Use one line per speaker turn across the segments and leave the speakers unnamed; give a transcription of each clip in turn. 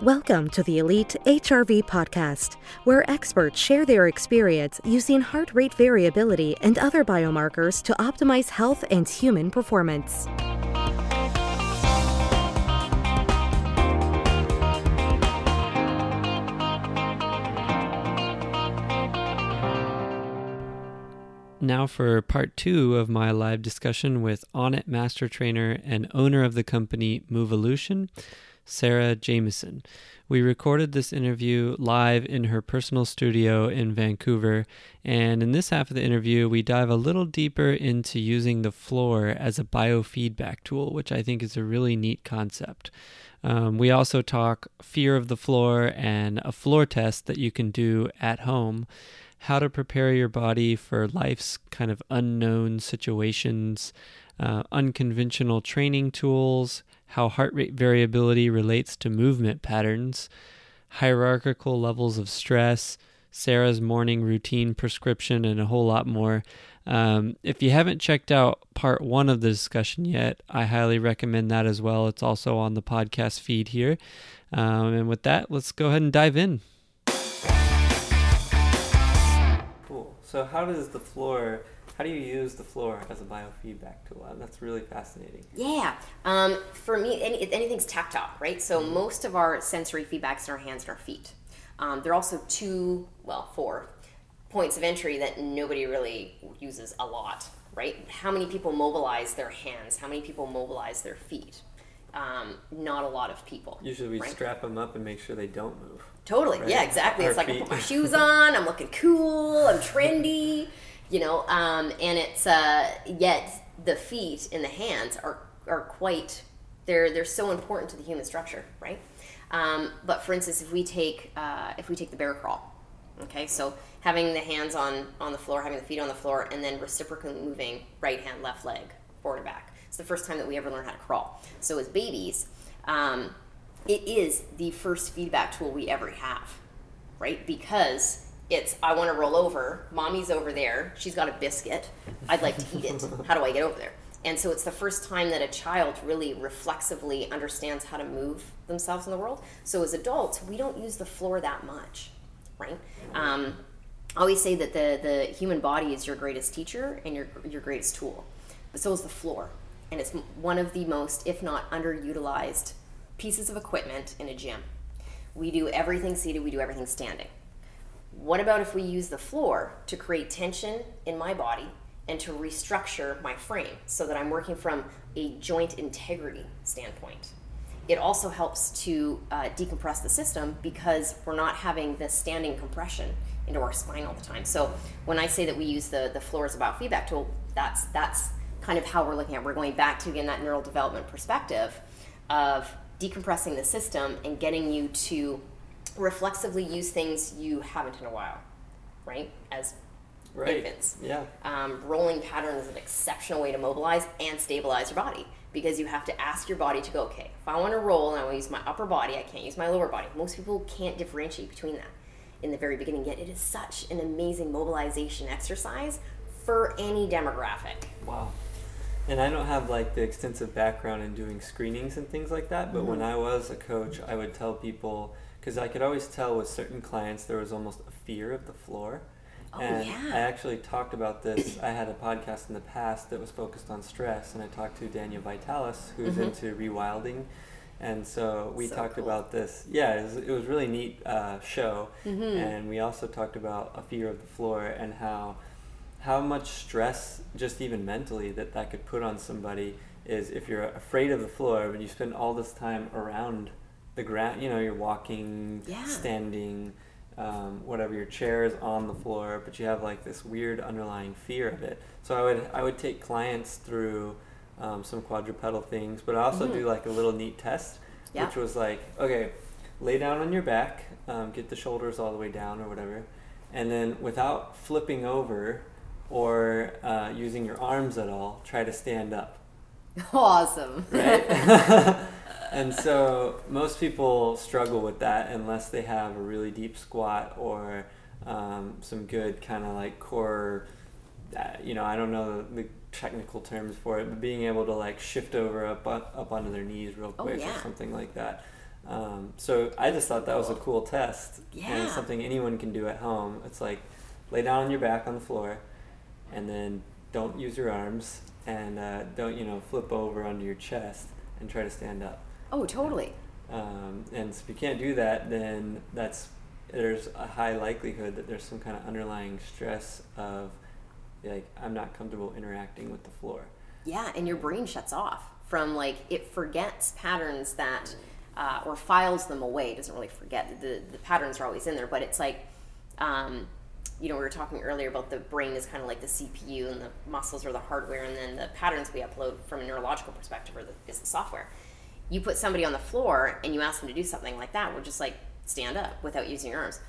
Welcome to the Elite HRV podcast, where experts share their experience using heart rate variability and other biomarkers to optimize health and human performance.
Now, for part two of my live discussion with Onnit Master Trainer and owner of the company Moveolution, Sarah Jamieson. We recorded this interview live in her personal studio in Vancouver, and in this half of the interview, we dive a little deeper into using the floor as a biofeedback tool, which I think is a really neat concept. Um, we also talk fear of the floor and a floor test that you can do at home how to prepare your body for life's kind of unknown situations, uh, unconventional training tools, how heart rate variability relates to movement patterns, hierarchical levels of stress, Sarah's morning routine prescription, and a whole lot more. Um, if you haven't checked out part one of the discussion yet, I highly recommend that as well. It's also on the podcast feed here. Um, and with that, let's go ahead and dive in. Cool. So how does the floor? How do you use the floor as a biofeedback tool? That's really fascinating.
Yeah. Um, for me, any, anything's tactile, right? So mm-hmm. most of our sensory feedbacks in our hands and our feet. Um, there are also two, well, four points of entry that nobody really uses a lot, right? How many people mobilize their hands? How many people mobilize their feet? Um, not a lot of people.
Usually we right? strap them up and make sure they don't move.
Totally. Right? Yeah, exactly. Our it's like feet. I put my shoes on, I'm looking cool, I'm trendy, you know, um, and it's uh, yet the feet and the hands are are quite they're they're so important to the human structure, right? Um, but for instance, if we take uh, if we take the bear crawl, okay, so having the hands on on the floor, having the feet on the floor, and then reciprocally moving right hand, left leg, forward and back. It's the first time that we ever learned how to crawl. So as babies, um, it is the first feedback tool we ever have, right? Because it's I want to roll over, mommy's over there, she's got a biscuit, I'd like to eat it. How do I get over there? And so it's the first time that a child really reflexively understands how to move themselves in the world. So as adults, we don't use the floor that much, right? Um, I always say that the, the human body is your greatest teacher and your, your greatest tool, but so is the floor. And it's one of the most, if not underutilized, pieces of equipment in a gym. We do everything seated, we do everything standing. What about if we use the floor to create tension in my body and to restructure my frame so that I'm working from a joint integrity standpoint? It also helps to uh, decompress the system because we're not having this standing compression into our spine all the time. So when I say that we use the, the floor as a biofeedback tool, that's that's kind of how we're looking at. We're going back to again that neural development perspective of decompressing the system and getting you to reflexively use things you haven't in a while, right? As right. infants.
Yeah.
Um, rolling pattern is an exceptional way to mobilize and stabilize your body because you have to ask your body to go, okay, if I want to roll and I want to use my upper body, I can't use my lower body. Most people can't differentiate between that in the very beginning, yet it is such an amazing mobilization exercise for any demographic.
Wow and I don't have like the extensive background in doing screenings and things like that, but mm-hmm. when I was a coach, I would tell people because I could always tell with certain clients there was almost a fear of the floor.
Oh,
and
yeah.
I actually talked about this. I had a podcast in the past that was focused on stress, and I talked to Daniel Vitalis, who's mm-hmm. into rewilding. And so we
so
talked
cool.
about this. Yeah, it was, it was really neat uh, show.
Mm-hmm.
And we also talked about a fear of the floor and how how much stress, just even mentally, that that could put on somebody is if you're afraid of the floor, but you spend all this time around the ground, you know, you're walking,
yeah.
standing, um, whatever, your chair is on the floor, but you have like this weird underlying fear of it. So I would I would take clients through um, some quadrupedal things, but I also mm-hmm. do like a little neat test,
yeah.
which was like, okay, lay down on your back, um, get the shoulders all the way down or whatever, and then without flipping over, or uh, using your arms at all, try to stand up.
Awesome.
Right? and so most people struggle with that unless they have a really deep squat or um, some good kind of like core, uh, you know, I don't know the, technical terms for it, but being able to like shift over up up onto their knees real
oh,
quick
oh, yeah.
or something like that. Um, so I just thought that was a cool test. And
Yeah.
it's something anyone can do at home. It's like lay down on your back on the floor and then don't use your arms and uh, don't, you know, flip over onto your chest and try to stand up.
Oh, totally.
Um, and so if you can't do that, then that's there's a high likelihood that there's some kind of underlying stress of like I'm not comfortable interacting with the floor.
Yeah, and your brain shuts off from like it forgets patterns that uh, or files them away. It doesn't really forget the the patterns are always in there, but it's like. Um, you know, we were talking earlier about the brain is kind of like the CPU and the muscles are the hardware, and then the patterns we upload from a neurological perspective are the, is the software. You put somebody on the floor and you ask them to do something like that, we're just like stand up without using your arms.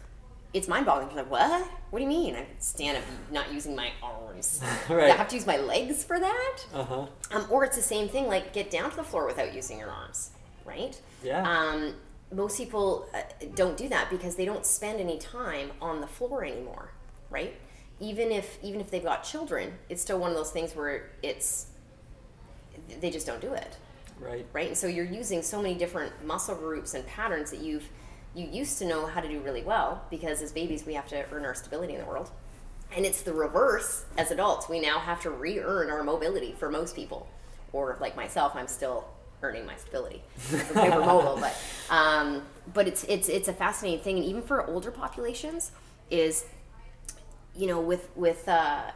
It's mind boggling. You're like, what? What do you mean? I stand up not using my arms.
Right.
I have to use my legs for that?
Uh huh.
Um, or it's the same thing, like get down to the floor without using your arms, right?
Yeah.
Um, most people uh, don't do that because they don't spend any time on the floor anymore, right? Even if even if they've got children, it's still one of those things where it's they just don't do it,
Right.
right? And so you're using so many different muscle groups and patterns that you've you used to know how to do really well because as babies we have to earn our stability in the world. And it's the reverse as adults. We now have to re-earn our mobility for most people. Or like myself, I'm still earning my stability. Hyper mobile, but um, but it's it's it's a fascinating thing, and even for older populations, is you know with with uh,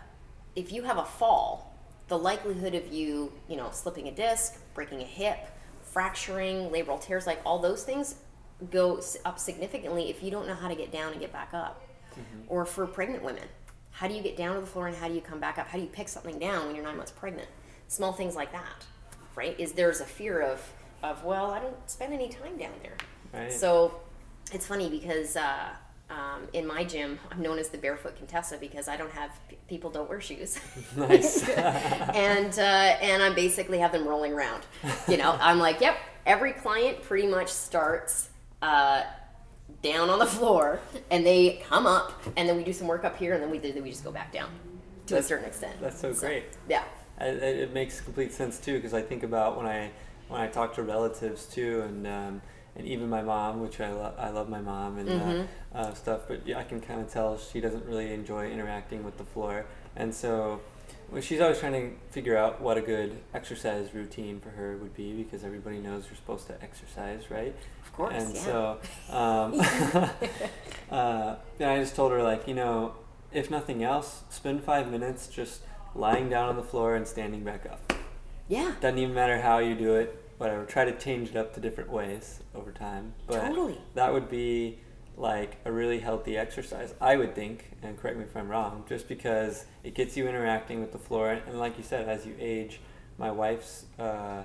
if you have a fall, the likelihood of you you know slipping a disc, breaking a hip, fracturing, labral tears, like all those things, go up significantly if you don't know how to get down and get back up. Or for pregnant women, how do you get down to the floor and how do you come back up? How do you pick something down when you're nine months pregnant? Small things like that, right? Is there's a fear of of well, I don't spend any time down there.
Right.
So it's funny because uh, um, in my gym, I'm known as the barefoot Contessa because I don't have people don't wear shoes.
Nice.
and uh, and I basically have them rolling around. You know, I'm like, yep. Every client pretty much starts uh, down on the floor, and they come up, and then we do some work up here, and then we then we just go back down to a certain extent.
That's so great.
Yeah.
I, it it makes complete sense too because I think about when I when I talk to relatives too and um, and even my mom, which I love I love my mom and uh, uh, stuff, but yeah, I can kind of tell she doesn't really enjoy interacting with the floor, and so. Well, she's always trying to figure out what a good exercise routine for her would be because everybody knows you're supposed to exercise, right?
Of course,
And
yeah.
so, um, uh, and I just told her like, you know, if nothing else, spend five minutes just lying down on the floor and standing back up.
Yeah.
Doesn't even matter how you do it. Whatever. Try to change it up to different ways over time. But
Totally.
That would be like a really healthy exercise, I would think. And correct me if I'm wrong. Just because it gets you interacting with the floor, and like you said, as you age, my wife's uh,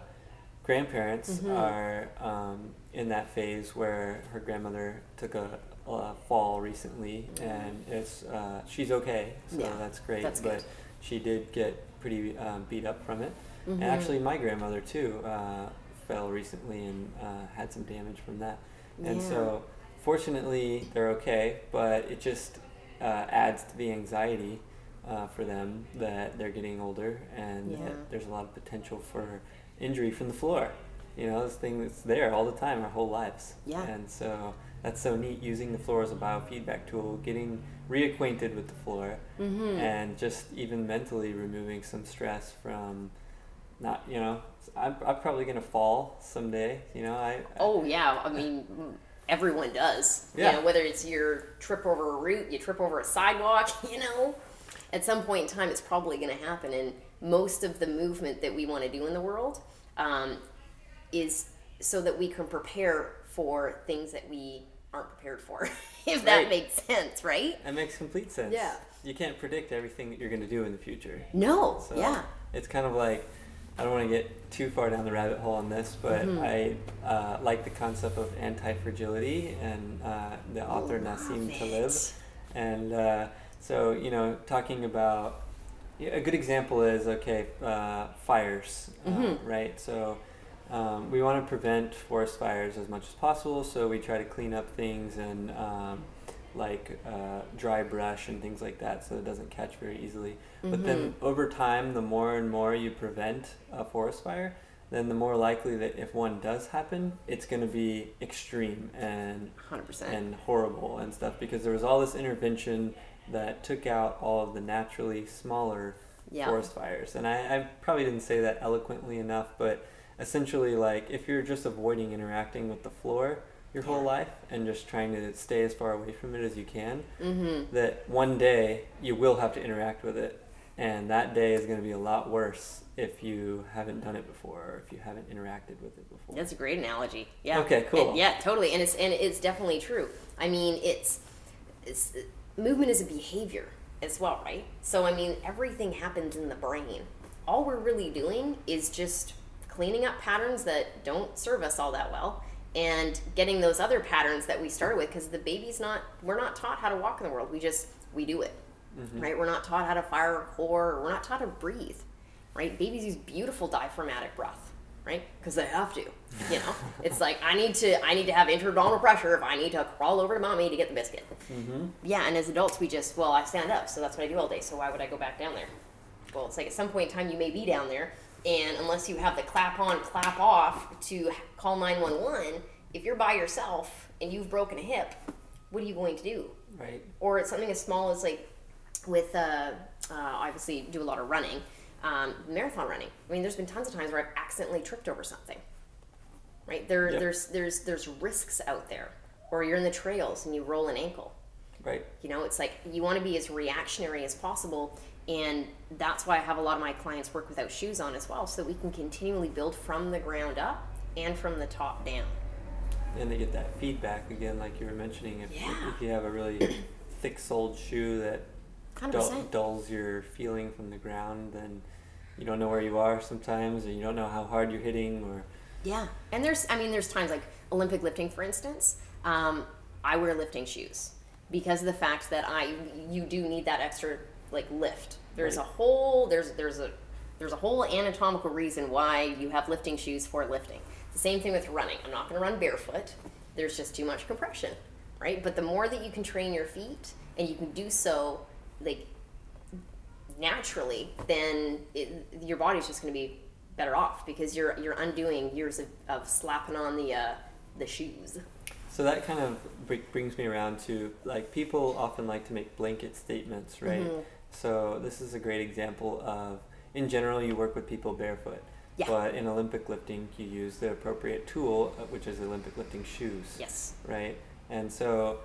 grandparents
Mm-hmm.
are um, in that phase where her grandmother took a, a fall recently, and it's uh, she's okay, so
Yeah,
that's great.
that's
but she did get pretty um, beat up from it,
Mm-hmm.
and actually my grandmother too uh, fell recently and uh, had some damage from that, and
Yeah.
so fortunately they're okay, but it just uh, adds to the anxiety. Uh, for them that they're getting older and
Yeah.
that there's a lot of potential for injury from the floor. You know, this thing that's there all the time, our whole lives.
Yeah.
And so that's so neat using the floor as a biofeedback tool, getting reacquainted with the floor,
Mm-hmm.
and just even mentally removing some stress from not, you know, I'm, I'm probably going to fall someday. You know, I. I-
Oh yeah, I mean everyone does.
Yeah.
You know, whether it's your trip over a root, you trip over a sidewalk, you know, at some point in time it's probably going to happen. And most of the movement that we want to do in the world um, is so that we can prepare for things that we aren't prepared for, if that
Right.
makes sense, right?
That makes complete sense.
Yeah.
You can't predict everything that you're going to do in the future.
No,
So
yeah.
It's kind of like I don't want to get too far down the rabbit hole on this, but
Mm-hmm.
I uh, like the concept of anti-fragility and uh, the author
Love
Nassim
it.
Taleb, and uh, so you know talking about a good example is okay uh, fires, uh,
Mm-hmm.
right? So. Um, we want to prevent forest fires as much as possible, so we try to clean up things and um, like uh, dry brush and things like that so it doesn't catch very easily. But then over time, the more and more you prevent a forest fire, then the more likely that if one does happen, it's going to be extreme and
100%.
and horrible and stuff because there was all this intervention that took out all of the naturally smaller
Yeah.
forest fires. And I, I probably didn't say that eloquently enough, but essentially, like if you're just avoiding interacting with the floor your whole life and just trying to stay as far away from it as you can,
mm-hmm.
that one day you will have to interact with it. And that day is going to be a lot worse if you haven't done it before or if you haven't interacted with it before.
That's a great analogy. Yeah.
Okay, cool.
And- yeah, totally. And it's and it's definitely true. I mean, it's it's movement is a behavior as well, right? So I mean, everything happens in the brain. All we're really doing is just cleaning up patterns that don't serve us all that well and getting those other patterns that we started with because the baby's not we're not taught how to walk in the world. We just we do it. Right? We're not taught how to fire a core, we're not taught to breathe. Right? Babies use beautiful diaphragmatic breath right? Because they have to. You know, it's like I need to I need to have intra-abdominal pressure if I need to crawl over to mommy to get the biscuit.
Mm-hmm.
Yeah, and as adults we just well I stand up, so that's what I do all day. So why would I go back down there? Well, it's like at some point in time you may be down there, and unless you have the clap on, clap off to call nine one one, if you're by yourself and you've broken a hip, what are you going to do?
Right.
or it's something as small as like with uh, uh, obviously do a lot of running um, marathon running i mean there's been tons of times where i've accidentally tripped over something right there
Yep.
there's there's there's risks out there or you're in the trails and you roll an ankle
Right.
you know it's like you want to be as reactionary as possible and that's why i have a lot of my clients work without shoes on as well so we can continually build from the ground up and from the top down
And they get that feedback again, like you were mentioning. If,
Yeah.
if you have a really thick-soled shoe that dull, dulls your feeling from the ground, then you don't know where you are sometimes, and you don't know how hard you're hitting, or
Yeah, and there's, I mean, there's times like Olympic lifting, for instance. Um, I wear lifting shoes because of the fact that I, you do need that extra like lift. There's a whole, there's there's a there's a whole anatomical reason why you have lifting shoes for lifting. The same thing with running. I'm not going to run barefoot. There's just too much compression, right? But the more that you can train your feet and you can do so like naturally, then it, your body's just going to be better off because you're you're undoing years of, of slapping on the uh, the shoes.
So that kind of br- brings me around to like people often like to make blanket statements, right?
Mhm.
So this is a great example of, in general, you work with people barefoot,
Yeah.
but in Olympic lifting, you use the appropriate tool, uh, which is Olympic lifting shoes,
Yes.
right? And so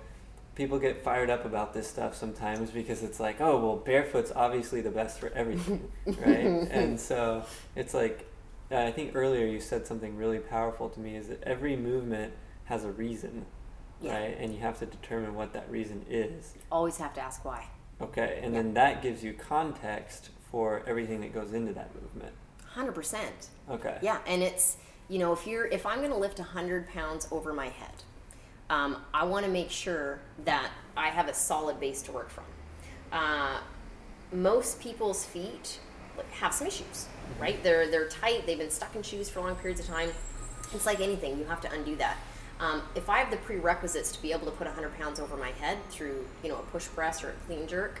people get fired up about this stuff sometimes because it's like, oh, well, barefoot's obviously the best for everything, right? and so it's like, uh, I think earlier you said something really powerful to me is that every movement has a reason,
Yeah.
right? And you have to determine what that reason is.
Always have to ask why.
Okay, and
Yeah.
then that gives you context for everything that goes into that movement.
Hundred percent.
Okay.
Yeah, and it's you know if you're if I'm going to lift hundred pounds over my head, um, I want to make sure that I have a solid base to work from. Uh, most people's feet have some issues, right? They're they're tight. They've been stuck in shoes for long periods of time. It's like anything; you have to undo that. Um, if I have the prerequisites to be able to put 100 pounds over my head through, you know, a push press or a clean jerk,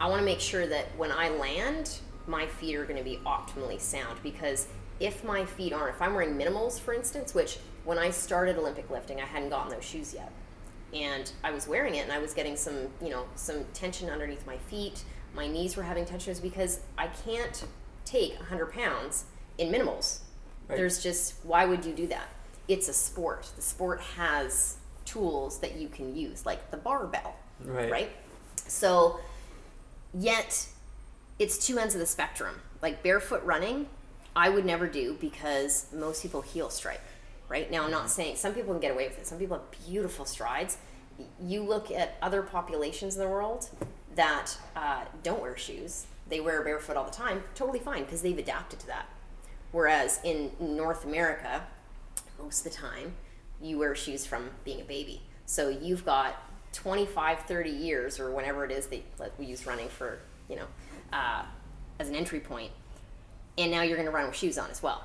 I want to make sure that when I land, my feet are going to be optimally sound because if my feet aren't, if I'm wearing minimals, for instance, which when I started Olympic lifting, I hadn't gotten those shoes yet, and I was wearing it and I was getting some, you know, some tension underneath my feet. My knees were having tension is because I can't take 100 pounds in minimals.
Right.
There's just why would you do that? It's a sport. The sport has tools that you can use, like the barbell,
Right.
right? So, yet it's two ends of the spectrum. Like barefoot running, I would never do because most people heel strike. Right now, I'm not saying some people can get away with it. Some people have beautiful strides. You look at other populations in the world that uh, don't wear shoes; they wear barefoot all the time. Totally fine because they've adapted to that. Whereas in North America, most of the time, you wear shoes from being a baby. So you've got 25, 30 years, or whenever it is that like we use running for, you know, uh, as an entry point. and now you're going to run with shoes on as well.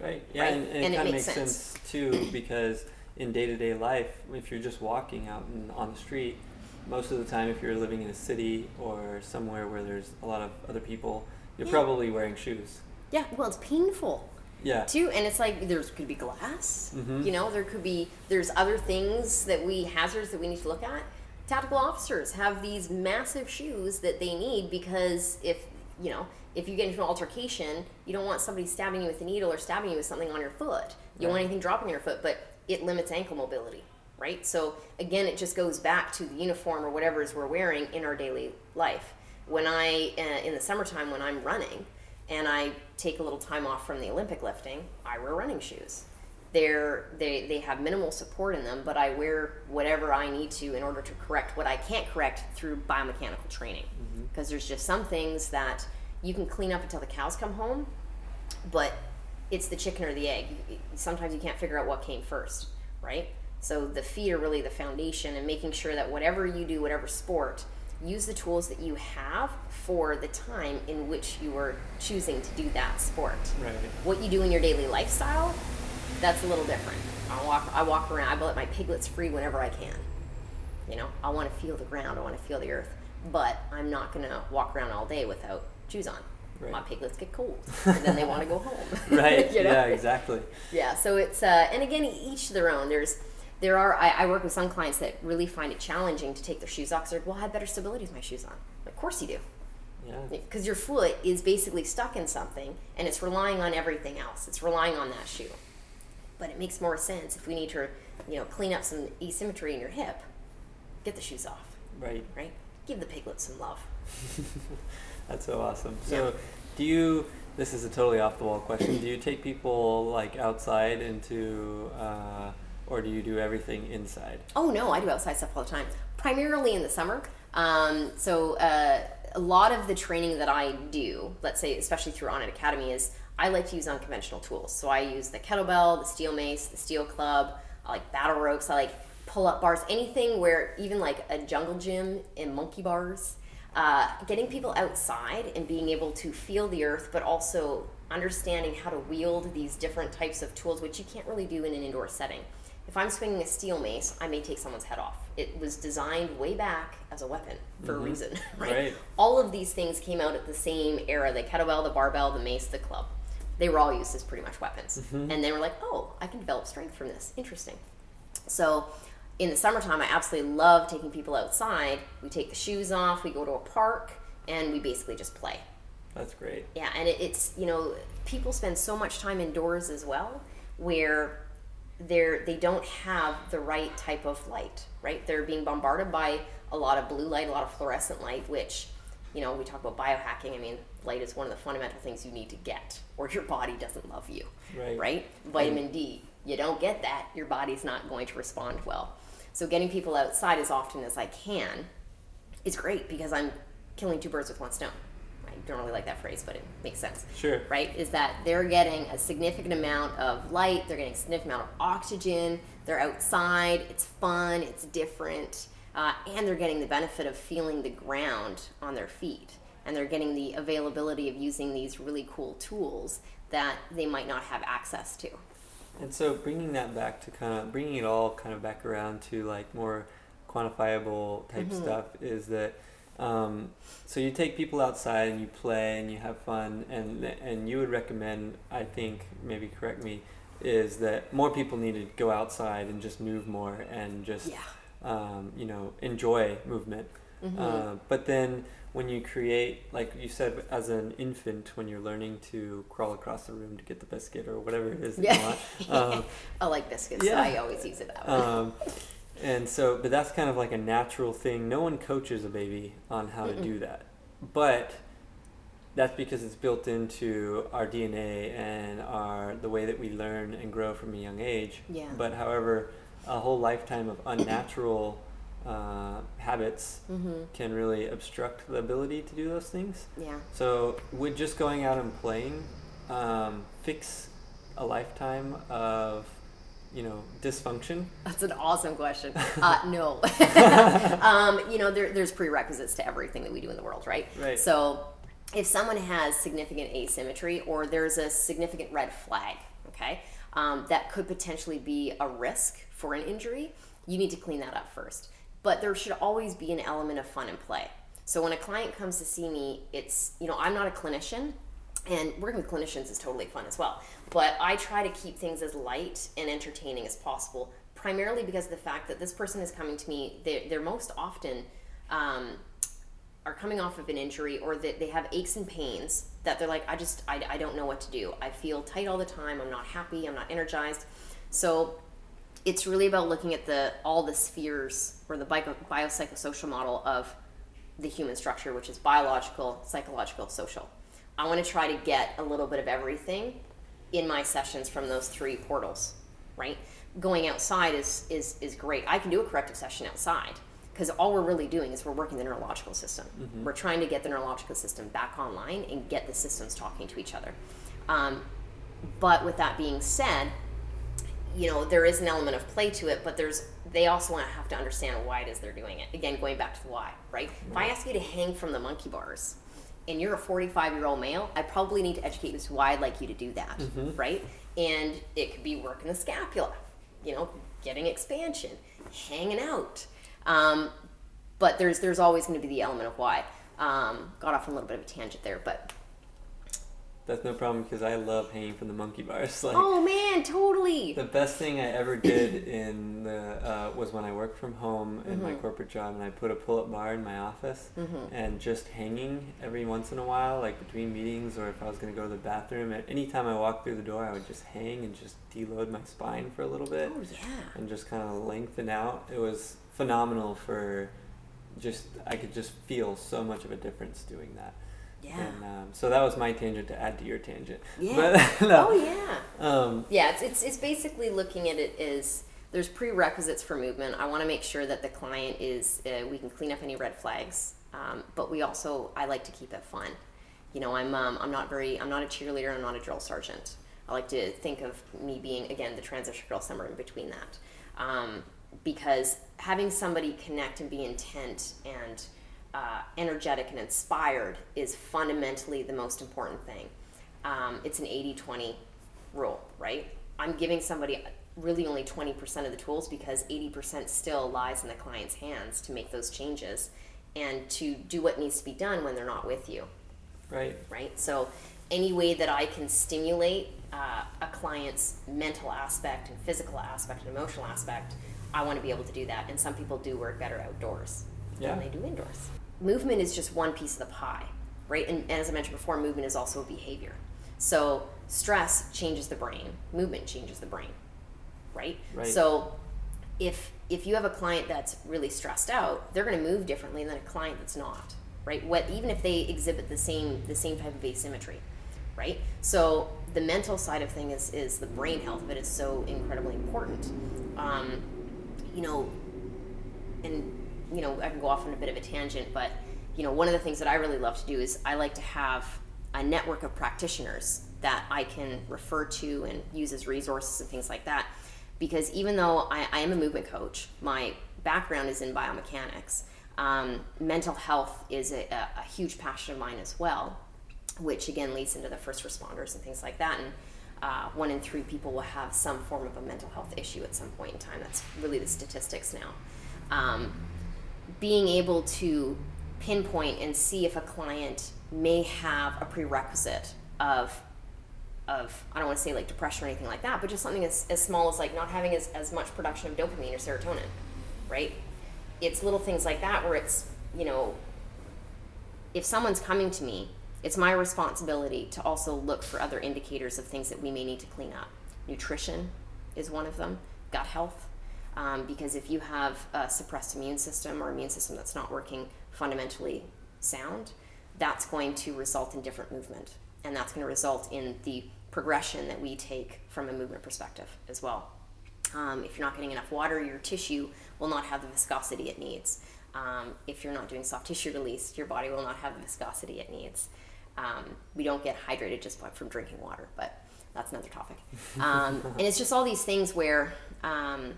Right. Yeah,
Right?
and, and,
And
it
it
kind of
makes
makes sense. too because in day to day life, if you're just walking out in, on the street, most of the time, if you're living in a city or somewhere where there's a lot of other people, you're
Yeah.
probably wearing shoes.
Yeah, well, it's painful.
Yeah.
Too, and it's like there could be glass.
Mhm.
You know, there could be there's other things that we hazards that we need to look at. Tactical officers have these massive shoes that they need because if you know if you get into an altercation, you don't want somebody stabbing you with a needle or stabbing you with something on your foot. You don't want anything dropping your foot, but it limits ankle mobility, right? So again, it just goes back to the uniform or whatever is we're wearing in our daily life. When I uh, in the summertime when I'm running and I take a little time off from the Olympic lifting, I wear running shoes. They're they they have minimal support in them, but I wear whatever I need to in order to correct what I can't correct through biomechanical training. Mm-hmm. Because there's just some things that you can clean up until the cows come home, but it's the chicken or the egg. Sometimes you can't figure out what came first, right? So the feet are really the foundation, and making sure that whatever you do, whatever sport, use the tools that you have for the time in which you are choosing to do that sport.
Right.
What you do in your daily lifestyle, that's a little different. I walk, I walk around. I let my piglets free whenever I can. You know, I want to feel the ground. I want to feel the earth, but I'm not going to walk around all day without shoes on.
Right.
My piglets get cold, and then they want to go home.
Right.
You know?
Yeah. Exactly.
Yeah, so it's uh, and again each their own. There's there are I, I work with some clients that really find it challenging to take their shoes off. They're like, well, I have better stability with my shoes on. Of course you do,
Yeah.
because your foot is basically stuck in something and it's relying on everything else. It's relying on that shoe. But it makes more sense if we need to, you know, clean up some asymmetry in your hip. Get the shoes off,
Right.
right? Give the piglet some love.
That's so awesome. So,
Yeah.
do you? This is a totally off the wall question. Do you take people like outside into, uh, or do you do everything inside?
Oh no, I do outside stuff all the time. Primarily in the summer. Um, so uh, a lot of the training that I do, let's say, especially through Onnit Academy, is I like to use unconventional tools. So I use the kettlebell, the steel mace, the steel club. I like battle ropes. I like pull up bars. Anything where even like a jungle gym and monkey bars. Uh, getting people outside and being able to feel the earth, but also understanding how to wield these different types of tools, which you can't really do in an indoor setting. If I'm swinging a steel mace, I may take someone's head off. It was designed way back as a weapon for a mm-hmm. reason, right?
Right.
All of these things came out at the same era the kettlebell, the barbell, the mace, the club. They were all used as pretty much weapons. Mm-hmm. And they were like, oh, I can develop strength from this. Interesting. So in the summertime, I absolutely love taking people outside. We take the shoes off, we go to a park, and we basically just play.
That's great.
Yeah, and it, it's you know people spend so much time indoors as well, where they're they don't have the right type of light. Right, they're being bombarded by a lot of blue light, a lot of fluorescent light, which you know we talk about biohacking. I mean, light is one of the fundamental things you need to get, or your body doesn't love you.
Right.
Right. Vitamin D. You don't get that, your body's not going to respond well. So getting people outside as often as I can is great because I'm killing two birds with one stone. Don't really like that phrase, but it makes sense.
Sure.
Right? Is that they're getting a significant amount of light, they're getting a significant amount of oxygen, they're outside, it's fun, it's different, uh, and they're getting the benefit of feeling the ground on their feet. And they're getting the availability of using these really cool tools that they might not have access to.
And so bringing that back to kind of bringing it all kind of back around to like more quantifiable type stuff is that um, so you take people outside and you play and you have fun and and you would recommend I think maybe correct me is that more people need to go outside and just move more and just
Yeah.
um, you know enjoy movement uh, but then when you create like you said as an infant when you're learning to crawl across the room to get the biscuit or whatever it is that you
Yeah.
want um,
I like biscuits.
Yeah.
I always use it that way.
And so, but that's kind of like a natural thing. No one coaches a baby on how to do that. But that's because it's built into our DNA and our the way that we learn and grow from a young age.
Yeah.
But however, a whole lifetime of unnatural uh, habits
Mm-hmm.
can really obstruct the ability to do those things.
yeah.
So would just going out and playing um, fix a lifetime of you know dysfunction?
That's an awesome question. Uh, no. um, you know, there, there's prerequisites to everything that we do in the world, right?
Right.
So if someone has significant asymmetry or there's a significant red flag, okay, um, that could potentially be a risk for an injury, you need to clean that up first. But there should always be an element of fun and play. So when a client comes to see me, it's, you know, I'm not a clinician. And working with clinicians is totally fun as well. But I try to keep things as light and entertaining as possible, primarily because of the fact that this person is coming to me. They're, they're most often um, are coming off of an injury or that they have aches and pains that they're like, I just, I, I don't know what to do. I feel tight all the time. I'm not happy. I'm not energized. So it's really about looking at the all the spheres or the bio, biopsychosocial model of the human structure, which is biological, psychological, social. I want to try to get a little bit of everything in my sessions from those three portals, right? Going outside is is is great. I can do a corrective session outside because all we're really doing is we're working the neurological system. Mm-hmm. We're trying to get the neurological system back online and get the systems talking to each other. Um, but with that being said, you know there is an element of play to it, but there's they also want to have to understand why it is they're doing it. Again, going back to the why, right? If I ask you to hang from the monkey bars, and you're a 45 year old male, I probably need to educate you as to why I'd like you to do that, mm-hmm. right? And it could be working the scapula, you know, getting expansion, hanging out. Um, but there's there's always going to be the element of why. Um, got off on a little bit of a tangent there, but
that's no problem because I love hanging from the monkey bars.
Like, oh man, totally.
The best thing I ever did in the uh, was when I worked from home in mm-hmm. my corporate job, and I put a pull-up bar in my office, mm-hmm. and just hanging every once in a while, like between meetings or if I was going to go to the bathroom. At any time I walked through the door, I would just hang and just deload my spine for a little bit.
Oh yeah.
And just kind of lengthen out. It was phenomenal for just I could just feel so much of a difference doing that.
Yeah.
And um, so that was my tangent to add to your tangent.
Yeah. But, no. Oh yeah. Um, yeah, it's, it's it's basically looking at it as there's prerequisites for movement. I want to make sure that the client is uh, we can clean up any red flags, um, but we also I like to keep it fun. You know, I'm um, I'm not very I'm not a cheerleader. I'm not a drill sergeant. I like to think of me being again the transition girl somewhere in between that, um, because having somebody connect and be intent and uh, energetic and inspired is fundamentally the most important thing. Um, it's an 80 20 rule, right? I'm giving somebody really only 20% of the tools because 80% still lies in the client's hands to make those changes and to do what needs to be done when they're not with you.
Right.
Right. So, any way that I can stimulate uh, a client's mental aspect and physical aspect and emotional aspect, I want to be able to do that. And some people do work better outdoors yeah. than they do indoors movement is just one piece of the pie, right? And, and as I mentioned before, movement is also a behavior. So stress changes the brain, movement changes the brain, right?
right.
So if if you have a client that's really stressed out, they're going to move differently than a client that's not, right? What even if they exhibit the same the same type of asymmetry, right? So the mental side of thing is is the brain health of it is so incredibly important. Um, you know, and you know, I can go off on a bit of a tangent, but you know, one of the things that I really love to do is I like to have a network of practitioners that I can refer to and use as resources and things like that. Because even though I, I am a movement coach, my background is in biomechanics. Um, mental health is a, a, huge passion of mine as well, which again leads into the first responders and things like that. And uh, one in three people will have some form of a mental health issue at some point in time. That's really the statistics now. Um, being able to pinpoint and see if a client may have a prerequisite of of I don't want to say like depression or anything like that, but just something as, as small as like not having as, as much production of dopamine or serotonin, right? It's little things like that where it's, you know, if someone's coming to me, it's my responsibility to also look for other indicators of things that we may need to clean up. Nutrition is one of them, gut health, um, because if you have a suppressed immune system or immune system that's not working fundamentally sound, that's going to result in different movement. And that's going to result in the progression that we take from a movement perspective as well. Um, if you're not getting enough water, your tissue will not have the viscosity it needs. Um, if you're not doing soft tissue release, your body will not have the viscosity it needs. Um, we don't get hydrated just from drinking water, but that's another topic. Um, and it's just all these things where um,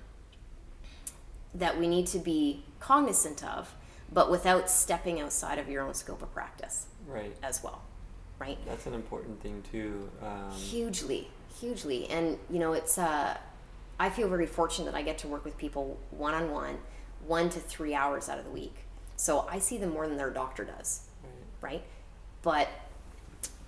that we need to be cognizant of, but without stepping outside of your own scope of practice.
Right.
As well. Right.
That's an important thing too.
Um, hugely, hugely, and you know, it's. Uh, I feel very fortunate that I get to work with people one on one, one to three hours out of the week. So I see them more than their doctor does. Right. right? But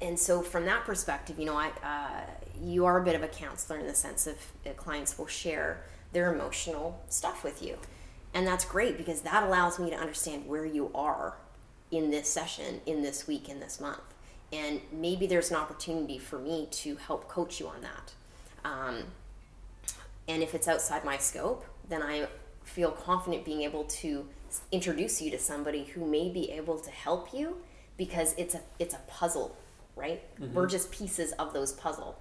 and so from that perspective, you know, I uh, you are a bit of a counselor in the sense of uh, clients will share their emotional stuff with you, and that's great because that allows me to understand where you are in this session, in this week, in this month, and maybe there's an opportunity for me to help coach you on that. Um, and if it's outside my scope, then I feel confident being able to introduce you to somebody who may be able to help you because it's a it's a puzzle right? Mm-hmm. We're just pieces of those puzzle.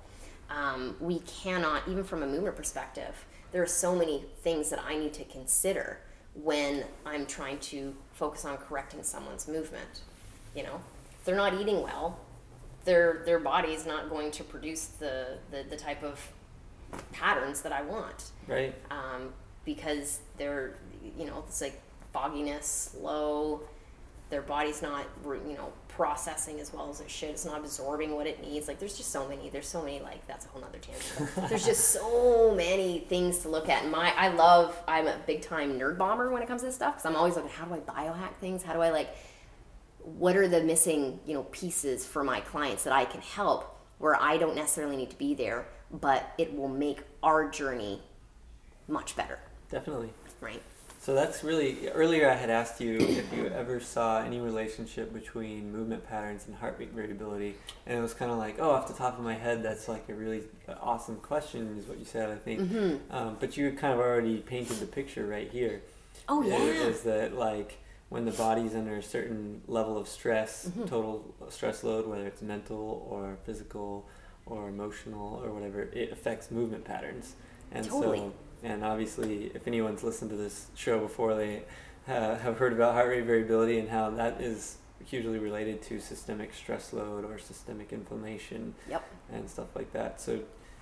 Um, we cannot, even from a movement perspective, there are so many things that I need to consider when I'm trying to focus on correcting someone's movement. You know, if they're not eating well, their their body is not going to produce the, the, the type of patterns that I want.
Right.
Um, because they're, you know, it's like fogginess, slow, their body's not, you know, processing as well as it should. It's not absorbing what it needs. Like there's just so many. There's so many. Like that's a whole nother tangent. there's just so many things to look at. And my I love. I'm a big time nerd bomber when it comes to this stuff because I'm always looking. How do I biohack things? How do I like? What are the missing you know pieces for my clients that I can help where I don't necessarily need to be there, but it will make our journey much better.
Definitely.
Right.
So that's really earlier. I had asked you if you ever saw any relationship between movement patterns and heart rate variability, and it was kind of like, oh, off the top of my head, that's like a really awesome question, is what you said, I think. Mm-hmm. Um, but you kind of already painted the picture right here.
Oh yeah.
Is that like when the body's under a certain level of stress, mm-hmm. total stress load, whether it's mental or physical or emotional or whatever, it affects movement patterns. And
totally.
so and obviously, if anyone's listened to this show before, they uh, have heard about heart rate variability and how that is hugely related to systemic stress load or systemic inflammation
yep.
and stuff like that. So,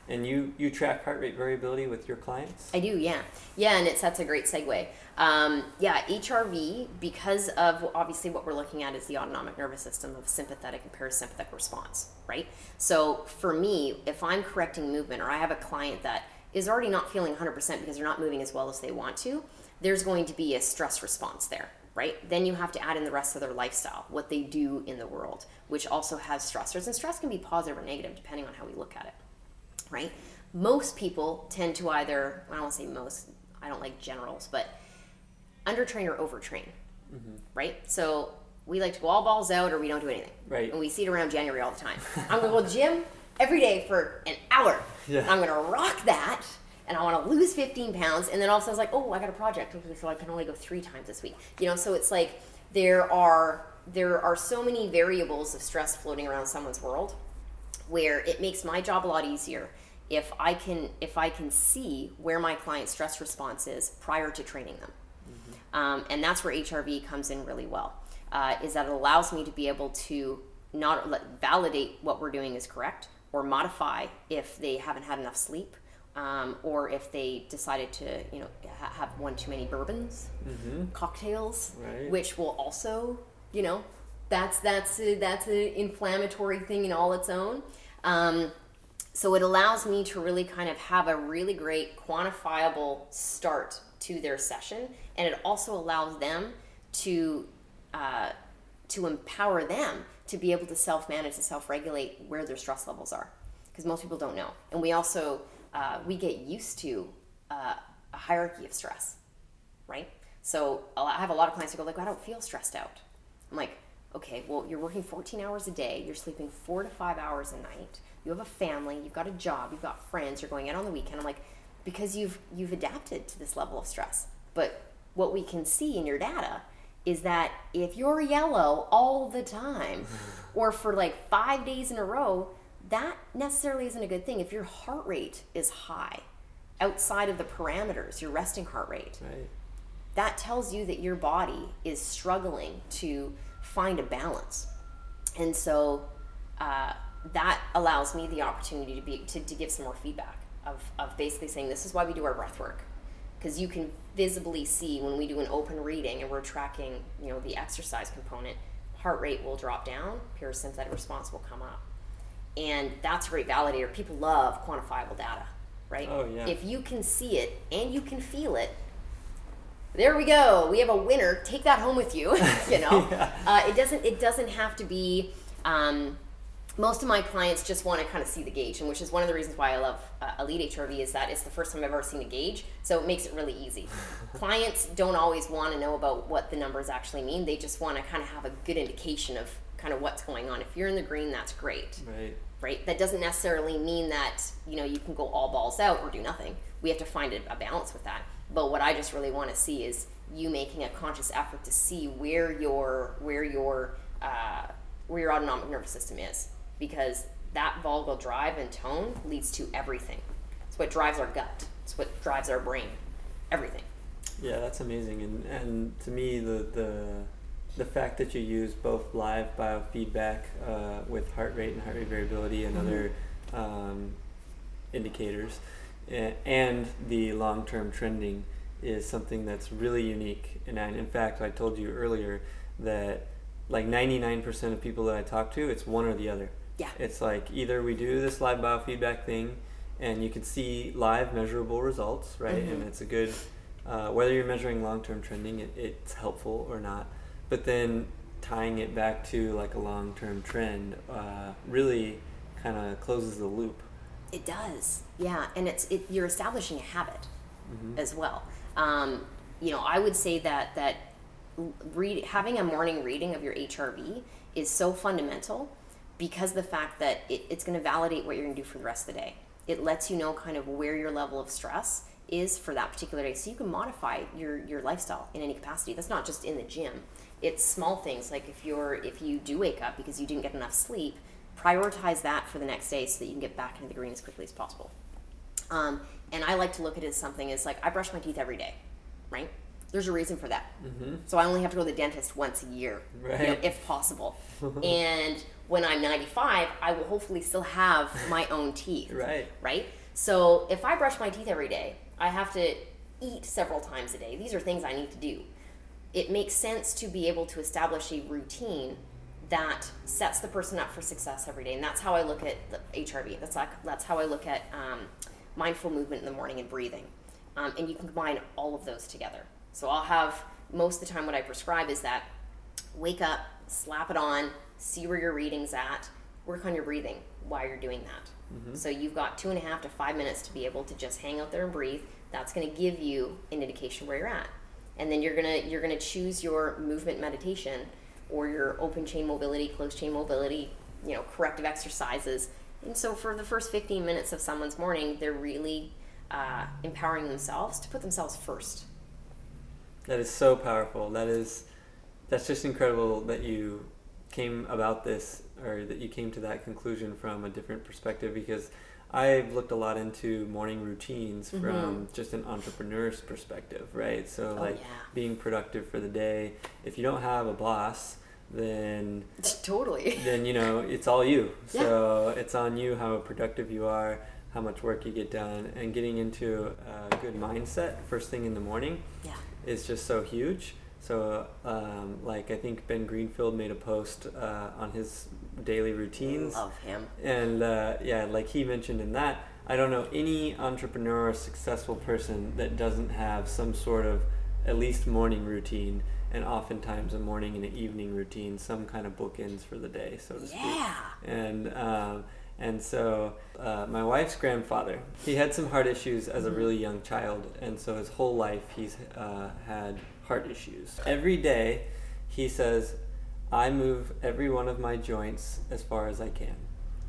and you you track heart rate variability with your clients?
I do, yeah, yeah, and it's that's a great segue. Um, yeah, HRV because of obviously what we're looking at is the autonomic nervous system of sympathetic and parasympathetic response, right? So for me, if I'm correcting movement or I have a client that is already not feeling 100% because they're not moving as well as they want to, there's going to be a stress response there, right? Then you have to add in the rest of their lifestyle, what they do in the world, which also has stressors. And stress can be positive or negative depending on how we look at it, right? Most people tend to either, I don't want to say most, I don't like generals, but undertrain or overtrain, mm-hmm. right? So we like to go all balls out or we don't do anything.
Right.
And we see it around January all the time. I'm going to go to the gym every day for an hour. Yeah. I'm going to rock that and I want to lose 15 pounds. And then all of a sudden it's like, oh, I got a project. So I can only go three times this week. You know, so it's like there are there are so many variables of stress floating around someone's world where it makes my job a lot easier if I can if I can see where my client's stress response is prior to training them. Mm-hmm. Um, and that's where HRV comes in really well. Uh, is that it allows me to be able to not validate what we're doing is correct, or modify if they haven't had enough sleep. Um, or if they decided to, you know, ha- have one too many bourbons, mm-hmm. cocktails,
right.
which will also, you know, that's that's a, that's an inflammatory thing in all its own. Um, so it allows me to really kind of have a really great quantifiable start to their session, and it also allows them to uh, to empower them to be able to self manage and self regulate where their stress levels are. Because most people don't know. And we also, uh, we get used to uh, a hierarchy of stress, right? So I have a lot of clients who go like, I don't feel stressed out. I'm like, okay, well, you're working 14 hours a day, you're sleeping four to five hours a night, you have a family, you've got a job, you've got friends, you're going out on the weekend. I'm like, because you've you've adapted to this level of stress. But what we can see in your data is that if you're yellow all the time or for like five days in a row, that necessarily isn't a good thing. If your heart rate is high outside of the parameters, your resting heart rate,
right.
that tells you that your body is struggling to find a balance. And so uh, that allows me the opportunity to be to, to give some more feedback of, of basically saying this is why we do our breath work because you can visibly see when we do an open reading and we're tracking, you know, the exercise component, heart rate will drop down, parasympathetic response will come up. And that's a great validator. People love quantifiable data, right?
Oh, yeah.
If you can see it and you can feel it, there we go. We have a winner. Take that home with you. you know, yeah. uh, it doesn't. It doesn't have to be. Um, most of my clients just want to kind of see the gauge, and which is one of the reasons why I love uh, Elite HRV is that it's the first time I've ever seen a gauge, so it makes it really easy. clients don't always want to know about what the numbers actually mean; they just want to kind of have a good indication of kind of what's going on. If you're in the green, that's great.
Right.
Right. That doesn't necessarily mean that you know you can go all balls out or do nothing. We have to find a, a balance with that. But what I just really want to see is you making a conscious effort to see where your where your uh, where your autonomic nervous system is because that vagal drive and tone leads to everything. It's what drives our gut. It's what drives our brain. Everything.
Yeah, that's amazing. And and to me, the the the fact that you use both live biofeedback uh, with heart rate and heart rate variability and mm-hmm. other um, indicators, and the long term trending is something that's really unique. And I, in fact, I told you earlier that like 99% of people that I talk to, it's one or the other.
Yeah.
It's like either we do this live biofeedback thing and you can see live measurable results, right? Mm-hmm. And it's a good, uh, whether you're measuring long term trending, it, it's helpful or not. But then tying it back to like a long term trend uh, really kind of closes the loop.
It does, yeah, and it's it, you're establishing a habit mm-hmm. as well. Um, you know, I would say that that read having a morning reading of your HRV is so fundamental because the fact that it, it's going to validate what you're going to do for the rest of the day. It lets you know kind of where your level of stress is for that particular day, so you can modify your your lifestyle in any capacity. That's not just in the gym. It's small things like if you're if you do wake up because you didn't get enough sleep, prioritize that for the next day so that you can get back into the green as quickly as possible. Um, and I like to look at it as something as like I brush my teeth every day, right? There's a reason for that. Mm-hmm. So I only have to go to the dentist once a year, right. you know, if possible. and when I'm 95, I will hopefully still have my own teeth.
right.
Right? So if I brush my teeth every day, I have to eat several times a day. These are things I need to do. It makes sense to be able to establish a routine that sets the person up for success every day. And that's how I look at the HRV. That's like that's how I look at um, mindful movement in the morning and breathing. Um, and you can combine all of those together. So I'll have most of the time what I prescribe is that wake up, slap it on, see where your reading's at, work on your breathing while you're doing that. Mm-hmm. So you've got two and a half to five minutes to be able to just hang out there and breathe. That's going to give you an indication where you're at, and then you're gonna you're gonna choose your movement meditation or your open chain mobility, closed chain mobility, you know, corrective exercises. And so for the first 15 minutes of someone's morning, they're really uh, empowering themselves to put themselves first.
That is so powerful. That is, that's just incredible that you came about this or that you came to that conclusion from a different perspective because I've looked a lot into morning routines mm-hmm. from just an entrepreneur's perspective, right? So oh, like yeah. being productive for the day. If you don't have a boss, then
totally.
Then you know it's all you. Yeah. So it's on you how productive you are, how much work you get done, and getting into a good mindset first thing in the morning.
Yeah.
Is just so huge. So, um, like, I think Ben Greenfield made a post uh, on his daily routines.
Love him.
And uh, yeah, like he mentioned in that, I don't know any entrepreneur or successful person that doesn't have some sort of at least morning routine and oftentimes a morning and an evening routine, some kind of bookends for the day, so to speak.
Yeah.
And um, and so uh, my wife's grandfather, he had some heart issues as a mm-hmm. really young child, and so his whole life he's uh, had heart issues. Every day, he says, I move every one of my joints as far as I can.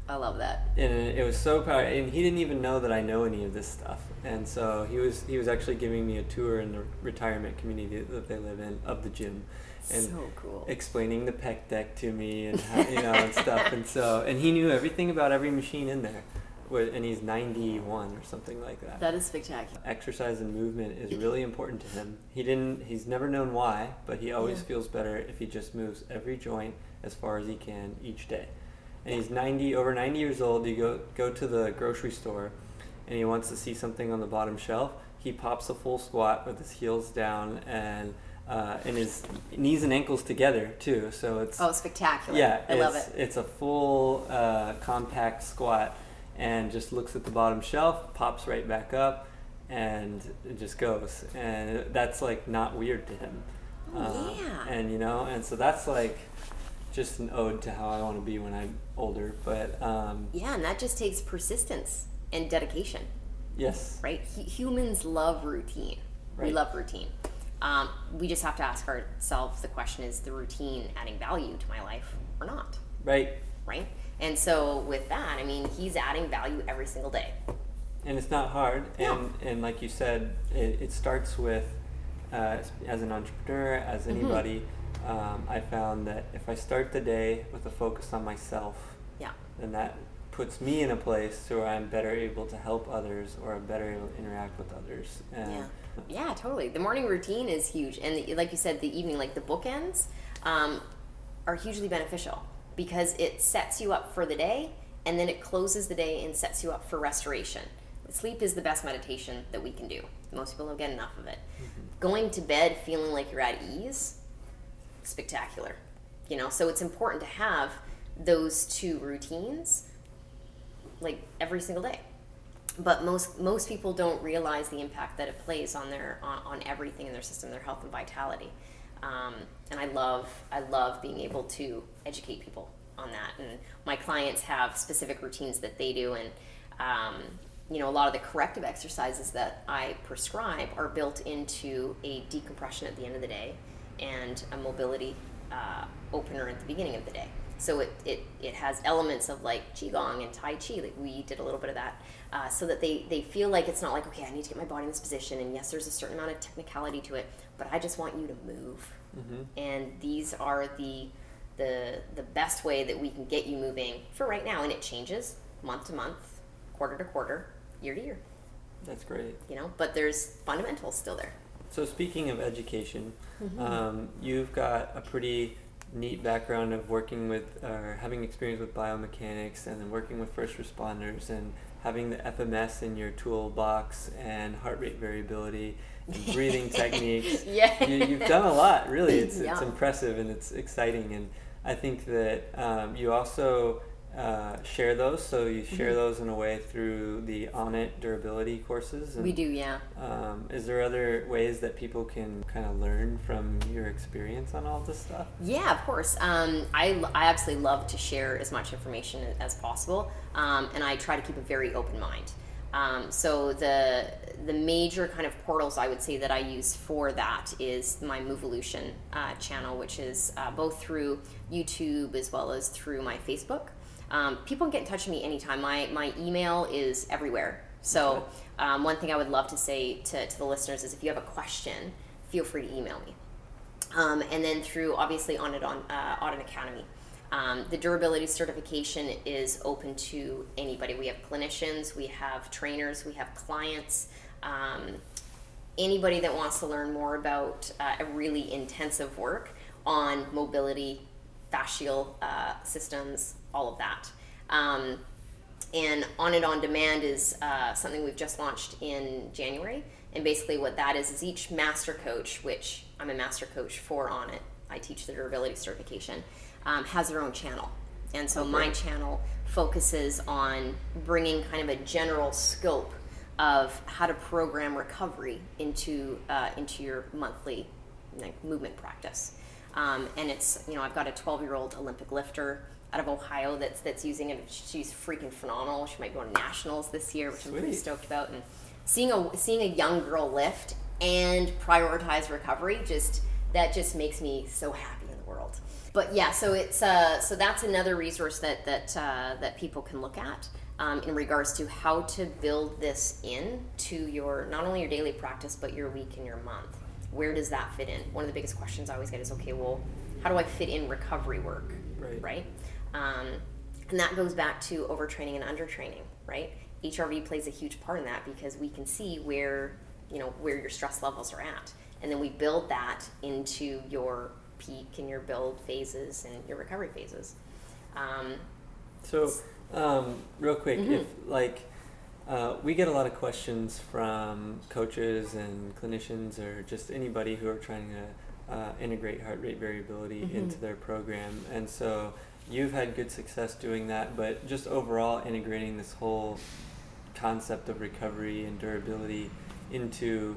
I love that.
And it was so powerful. And he didn't even know that I know any of this stuff. And so he was he was actually giving me a tour in the retirement community that they live in of the gym, and
so cool.
explaining the pec deck to me and how, you know and stuff. And so and he knew everything about every machine in there and he's 91 or something like that.
That is spectacular.
Exercise and movement is really important to him. He didn't he's never known why, but he always yeah. feels better if he just moves every joint as far as he can each day. And he's 90 over 90 years old. You go go to the grocery store and he wants to see something on the bottom shelf. He pops a full squat with his heels down and uh, and his knees and ankles together too. So it's
oh spectacular.
Yeah,
I love it.
It's a full uh, compact squat and just looks at the bottom shelf, pops right back up, and it just goes. And that's like not weird to him.
Oh, uh, yeah.
And you know, and so that's like just an ode to how I want to be when I'm older. But um,
yeah, and that just takes persistence and dedication.
Yes.
Right. H- humans love routine. Right. We love routine. Um, we just have to ask ourselves the question: Is the routine adding value to my life or not?
Right.
Right. And so with that, I mean, he's adding value every single day.
And it's not hard. And and like you said, it, it starts with uh, as an entrepreneur, as mm-hmm. anybody. Mm-hmm. Um, I found that if I start the day with a focus on myself,
yeah,
then that puts me in a place where I'm better able to help others or I'm better able to interact with others.
And yeah. Yeah, totally. The morning routine is huge. And the, like you said, the evening, like the bookends, um, are hugely beneficial because it sets you up for the day and then it closes the day and sets you up for restoration. Sleep is the best meditation that we can do. Most people don't get enough of it. Mm-hmm. Going to bed feeling like you're at ease, spectacular. You know, so it's important to have those two routines like every single day but most most people don't realize the impact that it plays on their on, on everything in their system their health and vitality. Um, and i love i love being able to educate people on that. And my clients have specific routines that they do. And um, you know a lot of the corrective exercises that i prescribe are built into a decompression at the end of the day and a mobility uh, opener at the beginning of the day. So it, it, it has elements of like qigong and tai chi. Like we did a little bit of that uh, so that they, they feel like it's not like okay i need to get my body in this position and yes there's a certain amount of technicality to it but i just want you to move mm-hmm. and these are the the the best way that we can get you moving for right now and it changes month to month quarter to quarter year to year
that's great
you know but there's fundamentals still there
so speaking of education mm-hmm. um, you've got a pretty neat background of working with or having experience with biomechanics and then working with first responders and having the FMS in your toolbox and heart rate variability and breathing techniques.
Yeah.
You, have done a lot, really. It's, yeah. it's impressive and it's exciting. And I think that um, you also uh, share those. So you share mm-hmm. those in a way through the Onnit durability courses.
And, we do, yeah.
Um, is there other ways that people can kind of learn from your experience on all this stuff?
Yeah, of course. Um, I, I absolutely love to share as much information as possible, um, and I try to keep a very open mind. Um, so the the major kind of portals I would say that I use for that is my Moveolution uh, channel, which is uh, both through YouTube as well as through my Facebook. Um, people can get in touch with me anytime. My, my email is everywhere. So, um, one thing I would love to say to, to the listeners is if you have a question, feel free to email me. Um, and then through obviously Onnit on uh, Onnit Academy. Um, the durability certification is open to anybody. We have clinicians, we have trainers, we have clients. Um, anybody that wants to learn more about uh, a really intensive work on mobility, fascial uh, systems, all of that. Um, and Onnit on demand is uh, something we've just launched in January. And basically, what that is is each master coach, which I'm a master coach for Onnit, I teach the durability certification, um, has their own channel. And so okay. my channel focuses on bringing kind of a general scope of how to program recovery into uh, into your monthly like, movement practice. Um, and it's you know I've got a 12 year old Olympic lifter out of Ohio that's that's using it. She's freaking phenomenal. She might go to nationals this year, which Sweet. I'm pretty stoked about. And seeing a seeing a young girl lift and prioritize recovery just that just makes me so happy in the world. But yeah, so it's uh, so that's another resource that that uh, that people can look at. Um, in regards to how to build this in to your not only your daily practice but your week and your month where does that fit in one of the biggest questions i always get is okay well how do i fit in recovery work
right,
right? Um, and that goes back to overtraining and undertraining, right? HRV plays a huge part in that because we can see where you know where your stress levels are at, and then we build that into your peak and your build phases and your recovery phases. Um,
so, um, real quick, mm-hmm. if like uh, we get a lot of questions from coaches and clinicians or just anybody who are trying to uh, integrate heart rate variability mm-hmm. into their program, and so you've had good success doing that, but just overall integrating this whole concept of recovery and durability into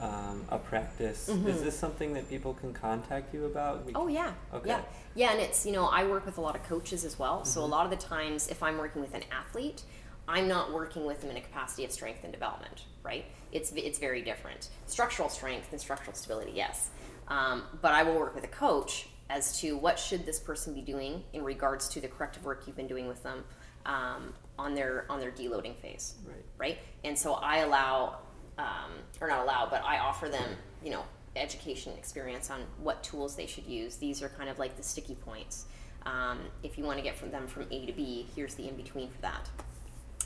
um, a practice. Mm-hmm. Is this something that people can contact you about?
We oh yeah, okay. yeah, yeah. And it's you know I work with a lot of coaches as well. Mm-hmm. So a mm-hmm. lot of the times, if I'm working with an athlete, I'm not working with them in a capacity of strength and development, right? It's it's very different. Structural strength and structural stability, yes. Um, but I will work with a coach as to what should this person be doing in regards to the corrective work you've been doing with them um, on their on their deloading phase,
right?
Right. And so I allow, um, or not allow, but I offer them, you know, education experience on what tools they should use. These are kind of like the sticky points. Um, if you want to get from them from A to B, here's the in between for that.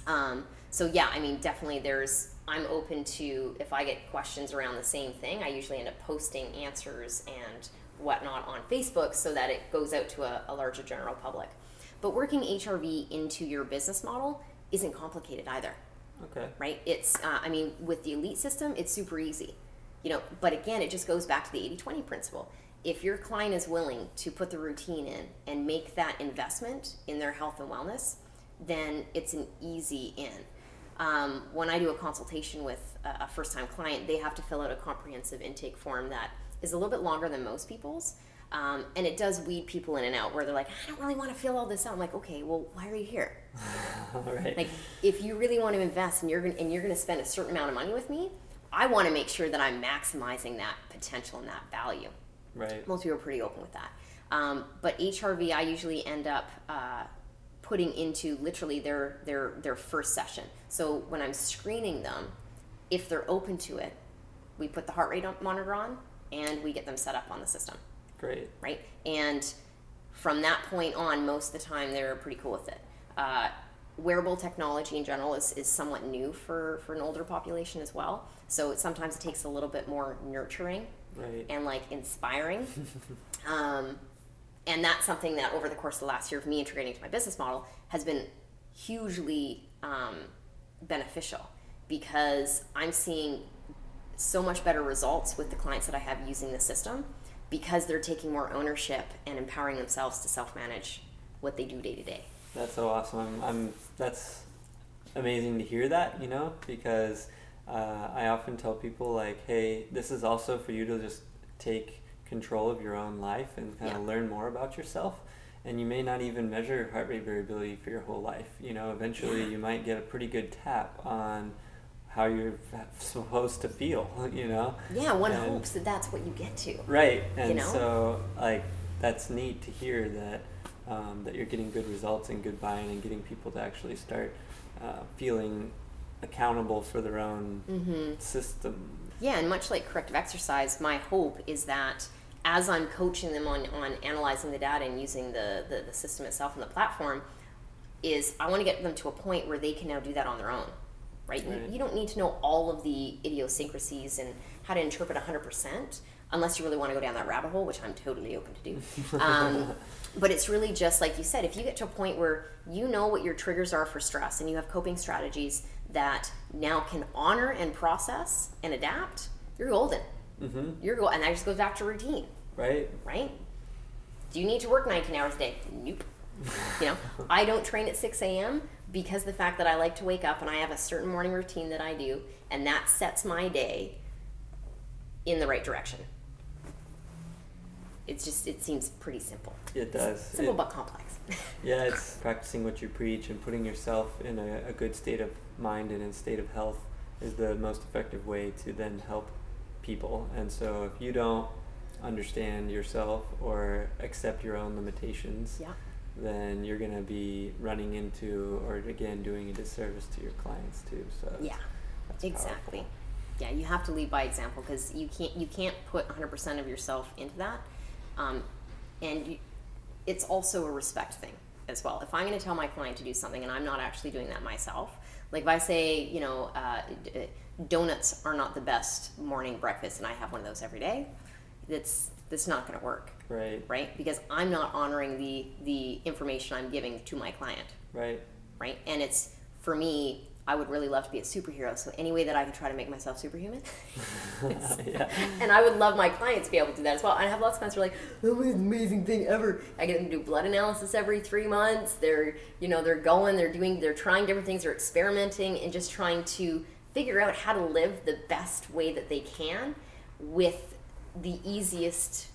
Um, so yeah, I mean, definitely there's. I'm open to if I get questions around the same thing. I usually end up posting answers and whatnot on Facebook so that it goes out to a, a larger general public. But working HRV into your business model isn't complicated either.
Okay.
Right? It's, uh, I mean, with the elite system, it's super easy. You know, but again, it just goes back to the 80 20 principle. If your client is willing to put the routine in and make that investment in their health and wellness, then it's an easy in. Um, when I do a consultation with a first time client, they have to fill out a comprehensive intake form that is a little bit longer than most people's. Um, and it does weed people in and out where they're like, I don't really want to fill all this out. I'm like, okay, well, why are you here?
right.
Like, if you really want to invest and you're gonna, and you're going to spend a certain amount of money with me, I want to make sure that I'm maximizing that potential and that value.
Right.
Most people are pretty open with that. Um, but HRV, I usually end up uh, putting into literally their their their first session. So when I'm screening them, if they're open to it, we put the heart rate monitor on and we get them set up on the system.
Great.
Right? And from that point on, most of the time they're pretty cool with it. Uh, wearable technology in general is, is somewhat new for, for an older population as well. So it, sometimes it takes a little bit more nurturing
right.
and like inspiring. um, and that's something that over the course of the last year of me integrating into my business model has been hugely um, beneficial because I'm seeing so much better results with the clients that I have using the system because they're taking more ownership and empowering themselves to self-manage what they do day to day.
That's so awesome. I'm, I'm that's amazing to hear that, you know, because uh, I often tell people like, hey, this is also for you to just take control of your own life and kind of learn more about yourself. And you may not even measure heart rate variability for your whole life. You know, eventually you might get a pretty good tap on how you're supposed to feel, you know?
Yeah, one and, hopes that that's what you get to.
Right. And you know? so, like, that's neat to hear that um, that you're getting good results and good buy-in and getting people to actually start uh, feeling accountable for their own mm-hmm. system.
Yeah, and much like corrective exercise, my hope is that as I'm coaching them on, on analyzing the data and using the, the, the system itself and the platform, is I want to get them to a point where they can now do that on their own right? right. You, you, don't need to know all of the idiosyncrasies and how to interpret 100% unless you really want to go down that rabbit hole, which I'm totally open to do. Um, but it's really just like you said, if you get to a point where you know what your triggers are for stress and you have coping strategies that now can honor and process and adapt, you're golden. Mm-hmm. You're go- and that just goes back to routine.
Right.
Right. Do you need to work 19 hours a day? Nope. you know, I don't train at 6 a.m because the fact that I like to wake up and I have a certain morning routine that I do, and that sets my day in the right direction. It's just it seems pretty simple.
It does.
simple it, but complex.
yeah, it's practicing what you preach and putting yourself in a, a good state of mind and in state of health is the most effective way to then help people. And so if you don't understand yourself or accept your own limitations,
yeah
then you're going to be running into or again doing a disservice to your clients too. So
yeah, exactly. Powerful. Yeah, you have to lead by example because you can't you can't put 100% of yourself into that, um, and you, it's also a respect thing as well. If I'm going to tell my client to do something and I'm not actually doing that myself, like if I say you know uh, donuts are not the best morning breakfast and I have one of those every day, that's that's not going to work
Right.
Right? Because I'm not honoring the the information I'm giving to my client.
Right.
Right? And it's for me, I would really love to be a superhero. So any way that I can try to make myself superhuman. yeah. And I would love my clients to be able to do that as well. I have lots of clients who are like, "Oh, the amazing thing ever." I get them to do blood analysis every three months. They're, you know, they're going, they're doing, they're trying different things, they're experimenting, and just trying to figure out how to live the best way that they can with the easiest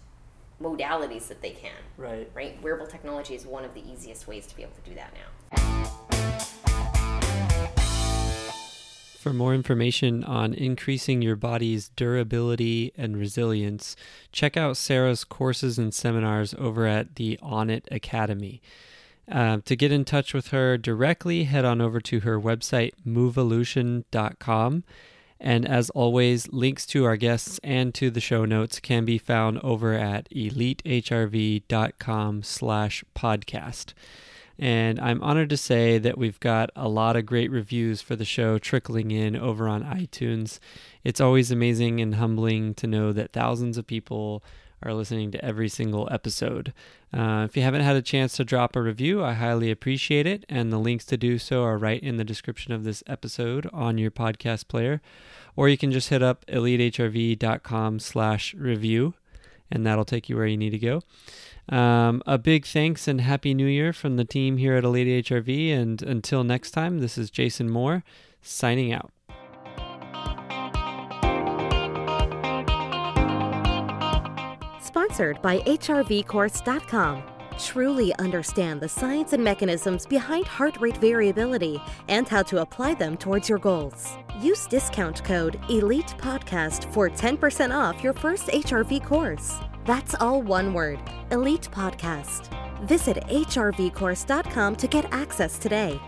modalities that they can.
Right.
Right? Wearable technology is one of the easiest ways to be able to do that now.
For more information on increasing your body's durability and resilience, check out Sarah's courses and seminars over at the Onnit Academy. Uh, to get in touch with her directly, head on over to her website, moveolution.com. And as always, links to our guests and to the show notes can be found over at elitehrv.com slash podcast. And I'm honored to say that we've got a lot of great reviews for the show trickling in over on iTunes. It's always amazing and humbling to know that thousands of people are listening to every single episode. Uh, if you haven't had a chance to drop a review, I highly appreciate it. And the links to do so are right in the description of this episode on your podcast player. Or you can just hit up elitehrv.com slash review, and that'll take you where you need to go. Um, a big thanks and happy new year from the team here at Elite HRV. And until next time, this is Jason Moore signing out.
Sponsored by HRVCourse.com. Truly understand the science and mechanisms behind heart rate variability and how to apply them towards your goals. Use discount code ELITE PODCAST for 10% off your first HRV course. That's all one word Elite Podcast. Visit HRVCourse.com to get access today.